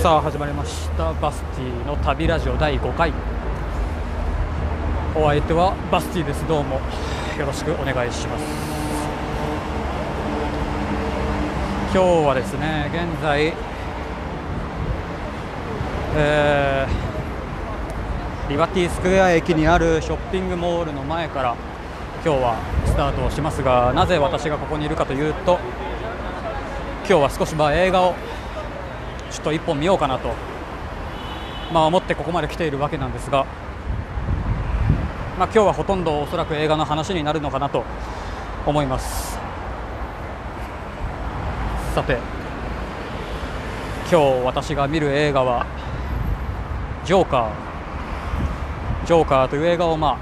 さあ始まりました。バスティの旅ラジオ第5回。お相手はバスティです。どうも。よろしくお願いします。今日はですね現在えーリバティスクエア駅にあるショッピングモールの前から今日はスタートをしますがなぜ私がここにいるかというと今日は少しまあ映画をちょっと一本見ようかなと、まあ、思ってここまで来ているわけなんですが、まあ、今日はほとんどおそらく映画の話になるのかなと思います。さて今日私が見る映画は「ジョーカー」ジョーカーという映画をまあ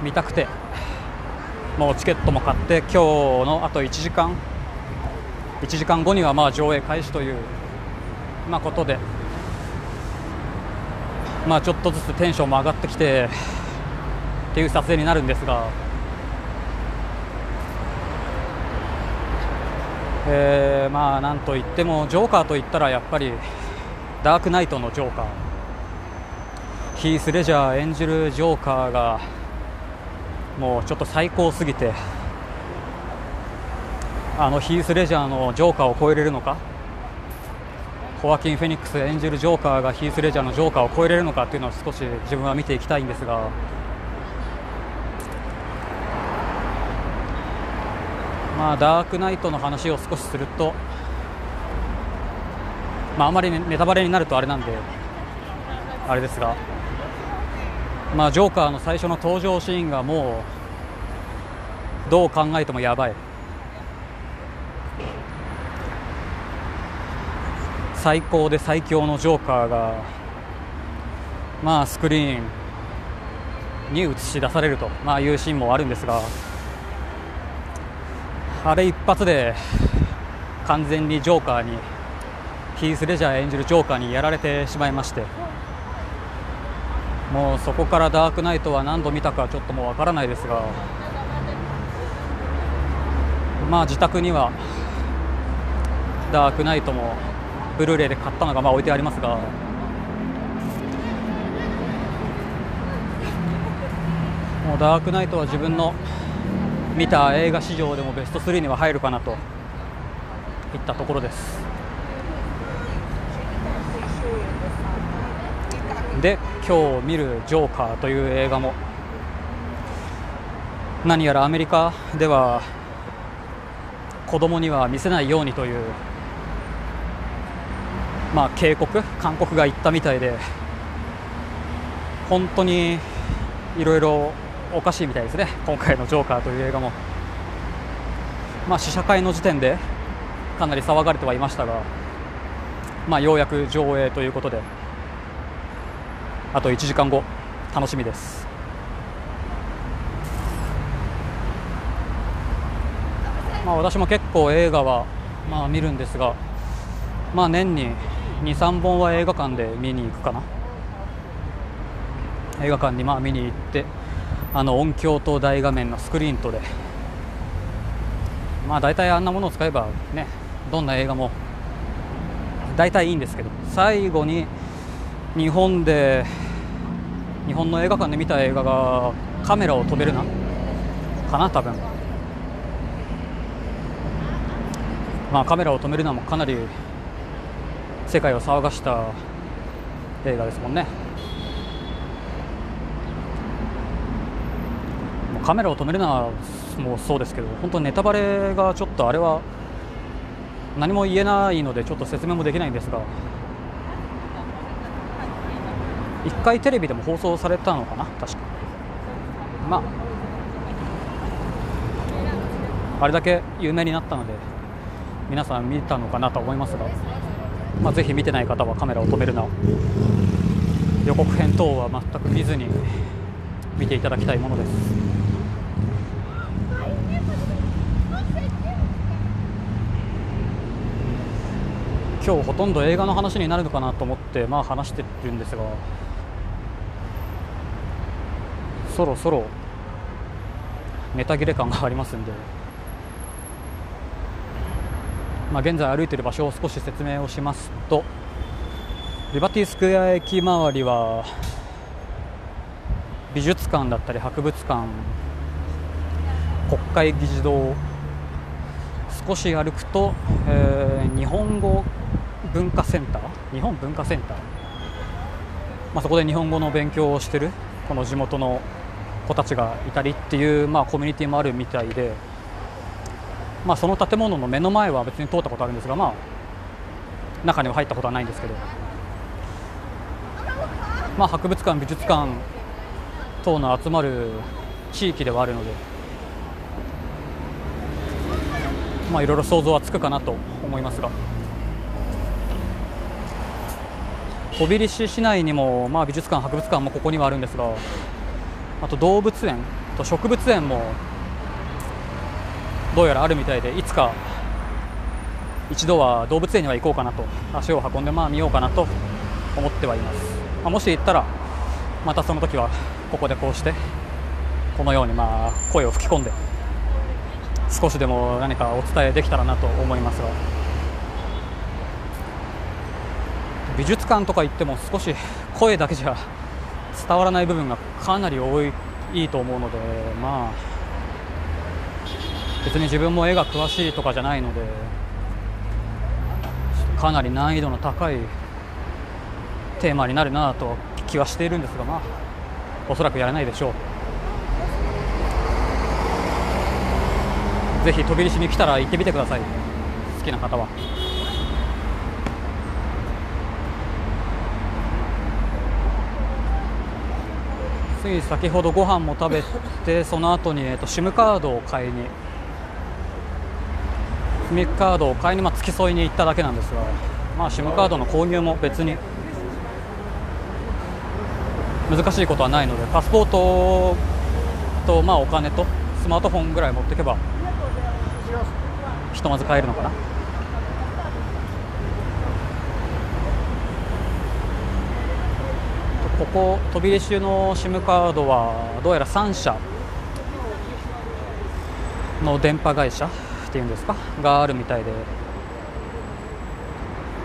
見たくてもうチケットも買って今日のあと1時間1時間後にはまあ上映開始というまあことで。まあちょっとずつテンションも上がってきてっていう撮影になるんですが、えー、まあなんといってもジョーカーといったらやっぱりダークナイトのジョーカー。ヒース・レジャー演じるジョーカーがもうちょっと最高すぎてあのヒース・レジャーのジョーカーを超えれるのか？ホアキン・フェニックス演じるジョーカーがヒース・レジャーのジョーカーを超えれるのかっていうのを少し自分は見ていきたいんですが。まあダークナイトの話を少しするとまああまりネタバレになるとあれなんであれですが。まあジョーカーの最初の登場シーンがもうどう考えてもやばい。最高で最強のジョーカーが、まあ、スクリーンに映し出されると、まあ、いうシーンもあるんですがあれ一発で完全にジョーカーにヒース・レジャー演じるジョーカーにやられてしまいましてもうそこからダークナイトは何度見たかちょっともうわからないですがまあ自宅にはダークナイトもブルーレイで買ったのがまあ置いてありますが。もうダークナイトは自分の見た映画史上でもベスト3には入るかなといったところです。で今日見る「ジョーカー」という映画も。何やらアメリカでは子供には見せないようにというまあ、警告、勧告が言ったみたいで本当にいろいろおかしいみたいですね、今回の「ジョーカー」という映画も、まあ、試写会の時点でかなり騒がれてはいましたが、まあ、ようやく上映ということであと1時間後、楽しみです。まあ、私も結構映画はまあ見るんですが、まあ、年に23本は映画館で見に行くかな。映画館にまあ見に行ってあの音響と大画面のスクリーンとで。まあ大体あんなものを使えばねどんな映画も大体いいんですけど。最後に日本で日本の映画館で見た映画がカメラを止めるな。かな多分。まあカメラを止めるなもかなり世界を騒がした映画ですもんね。もうカメラを止めるのはもうそうですけど本当ネタバレがちょっとあれは何も言えないのでちょっと説明もできないんですが一回テレビでも放送されたのかな？確か。まああれだけ有名になったので皆さん見たのかなと思いますが。まあ、ぜひ見てない方はカメラを止めるな。予告編等は全く見ずに見ていただきたいものです。今日ほとんど映画の話になるのかなと思ってまあ話してるんですがそろそろネタ切れ感がありますんでまあ、現在歩いている場所を少し説明をしますと、リバティスクエア駅周りは美術館だったり博物館国会議事堂少し歩くと、えー、日本語文化センター？日本文化センター、まあ、そこで日本語の勉強をしてるこの地元の子たちがいたりっていう、まあ、コミュニティもあるみたいで、まあ、その建物の目の前は別に通ったことあるんですが、まあ、中には入ったことはないんですけど、まあ、博物館、美術館等の集まる地域ではあるので、まあ、いろいろ想像はつくかなと思いますが。小ビリ市内にも、まあ、美術館、博物館もここにはあるんですがあと動物園と植物園もどうやらあるみたいでいつか一度は動物園には行こうかなと足を運んでまあ見ようかなと思ってはいます、まあ、もし行ったらまたその時はここでこうしてこのようにまあ声を吹き込んで少しでも何かお伝えできたらなと思いますが。美術館とか行っても少し声だけじゃ伝わらない部分がかなり多いいいと思うのでまあ別に自分も絵が詳しいとかじゃないのでかなり難易度の高いテーマになるなと気はしているんですがまあおそらくやらないでしょう。ぜひ飛び石に来たら行ってみてください。好きな方は。つい先ほどご飯も食べてその後にえっと SIM カードを買いに SIM カードを買いにまあ付き添いに行っただけなんですがまあ SIM カードの購入も別に難しいことはないのでパスポートとまあお金とスマートフォンぐらい持っていけばひとまず買えるのかな。ここ飛び出しの SIM カードはどうやら3社の電波会社っていうんですか？があるみたいで。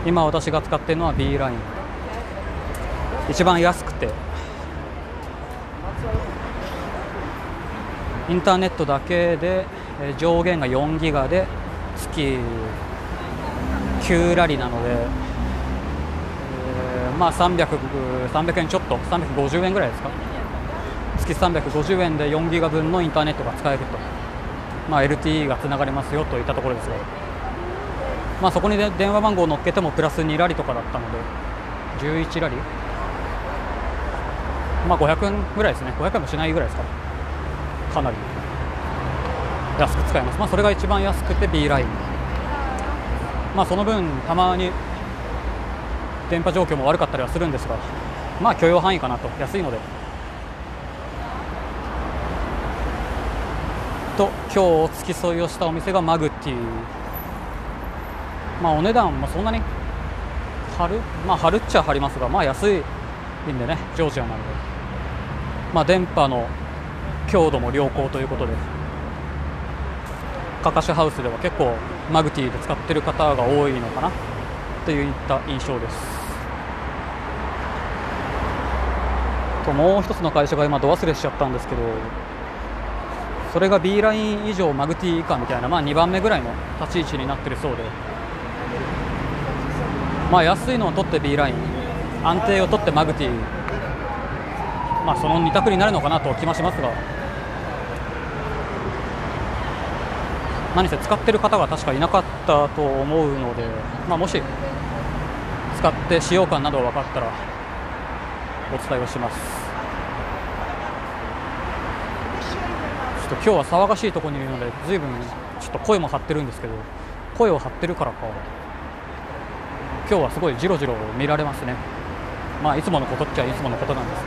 今私が使っているのは B ライン。一番安くて。インターネットだけで上限が4ギガで月9ラリなので、えー、まあ 300, 300円ちょっと。350円ぐらいですか？月350円で4ギガ分のインターネットが使えると、まあ、LTE がつながりますよといったところですが、まあ、そこに、電話番号を乗っけてもプラス2ラリとかだったので11ラリ？まあ500円ぐらいですね。500円もしないぐらいですからかなり。安く使えます、まあ、それが一番安くて B ライン、まあ、その分、たまに電波状況も悪かったりはするんですが、まあ、許容範囲かなと、安いので。と今日付き添いをしたお店がマグティまあお値段もそんなに張るまあ張るっちゃ張りますがまあ安いんでねジョージアなのでまあ電波の強度も良好ということでカカシハウスでは結構マグティーで使ってる方が多いのかなといった印象です。ともう一つの会社が今度忘れしちゃったんですけどそれが B ライン以上マグティ以下みたいな、まあ、2番目ぐらいの立ち位置になってるそうで。まあ安いのを取って B ライン安定を取ってマグティまあその2択になるのかなと気もしますが。何せ使ってる方が確かいなかったと思うので、まあ、もし使って使用感など分かったらお伝えをします。ちょっと今日は騒がしいところにいるので随分ちょっと声も張ってるんですけど声を張ってるからか。今日はすごいじろじろ見られますね。まあいつものことっちゃいつものことなんですが。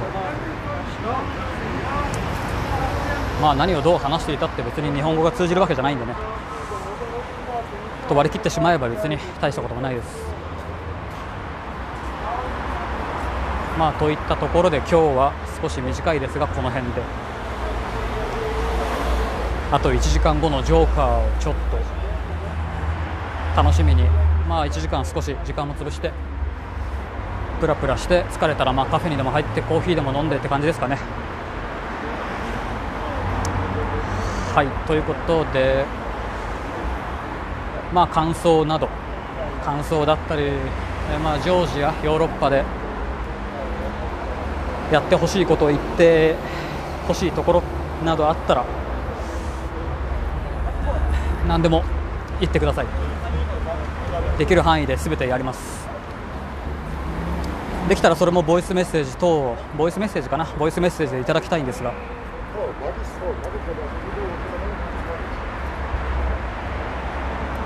まあ何をどう話していたって別に日本語が通じるわけじゃないんでね。と割り切ってしまえば別に大したこともないです。まあといったところで今日は少し短いですがこの辺で。あと1時間後のジョーカーをちょっと楽しみに。まあ1時間少し時間も潰してプラプラして疲れたらまあカフェにでも入ってコーヒーでも飲んでって感じですかね。はいということでまあ感想など感想だったり、えまあ、ジョージアヨーロッパでやってほしいことを言ってほしいところなどあったら何でも言ってください。できる範囲で全てやります。できたらそれもボイスメッセージ等ボイスメッセージかな？ボイスメッセージでいただきたいんですが。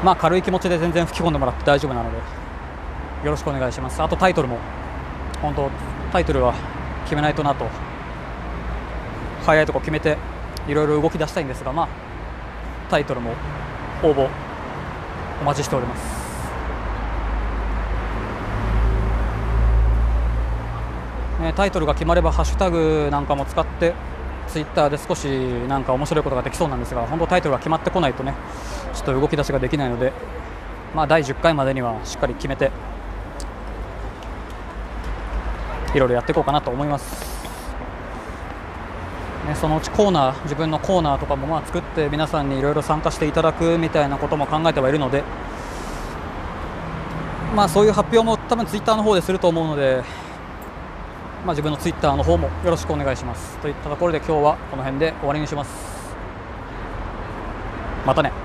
まあ軽い気持ちで全然吹き込んでもらって大丈夫なのでよろしくお願いします。あとタイトルも。本当タイトルは決めないとなと。早いとこ決めていろいろ動き出したいんですがまあタイトルも応募お待ちしております、タイトルが決まればハッシュタグなんかも使ってツイッターで少しなんか面白いことができそうなんですが本当タイトルが決まってこないとねちょっと動き出しができないので、まあ、第10回までにはしっかり決めていろいろやっていこうかなと思います、ね、そのうちコーナー自分のコーナーとかもまあ作って皆さんにいろいろ参加していただくみたいなことも考えてはいるのでまあそういう発表も多分ツイッターの方ですると思うのでまあ、自分のツイッターの方もよろしくお願いします。といったところで今日はこの辺で終わりにします。またね。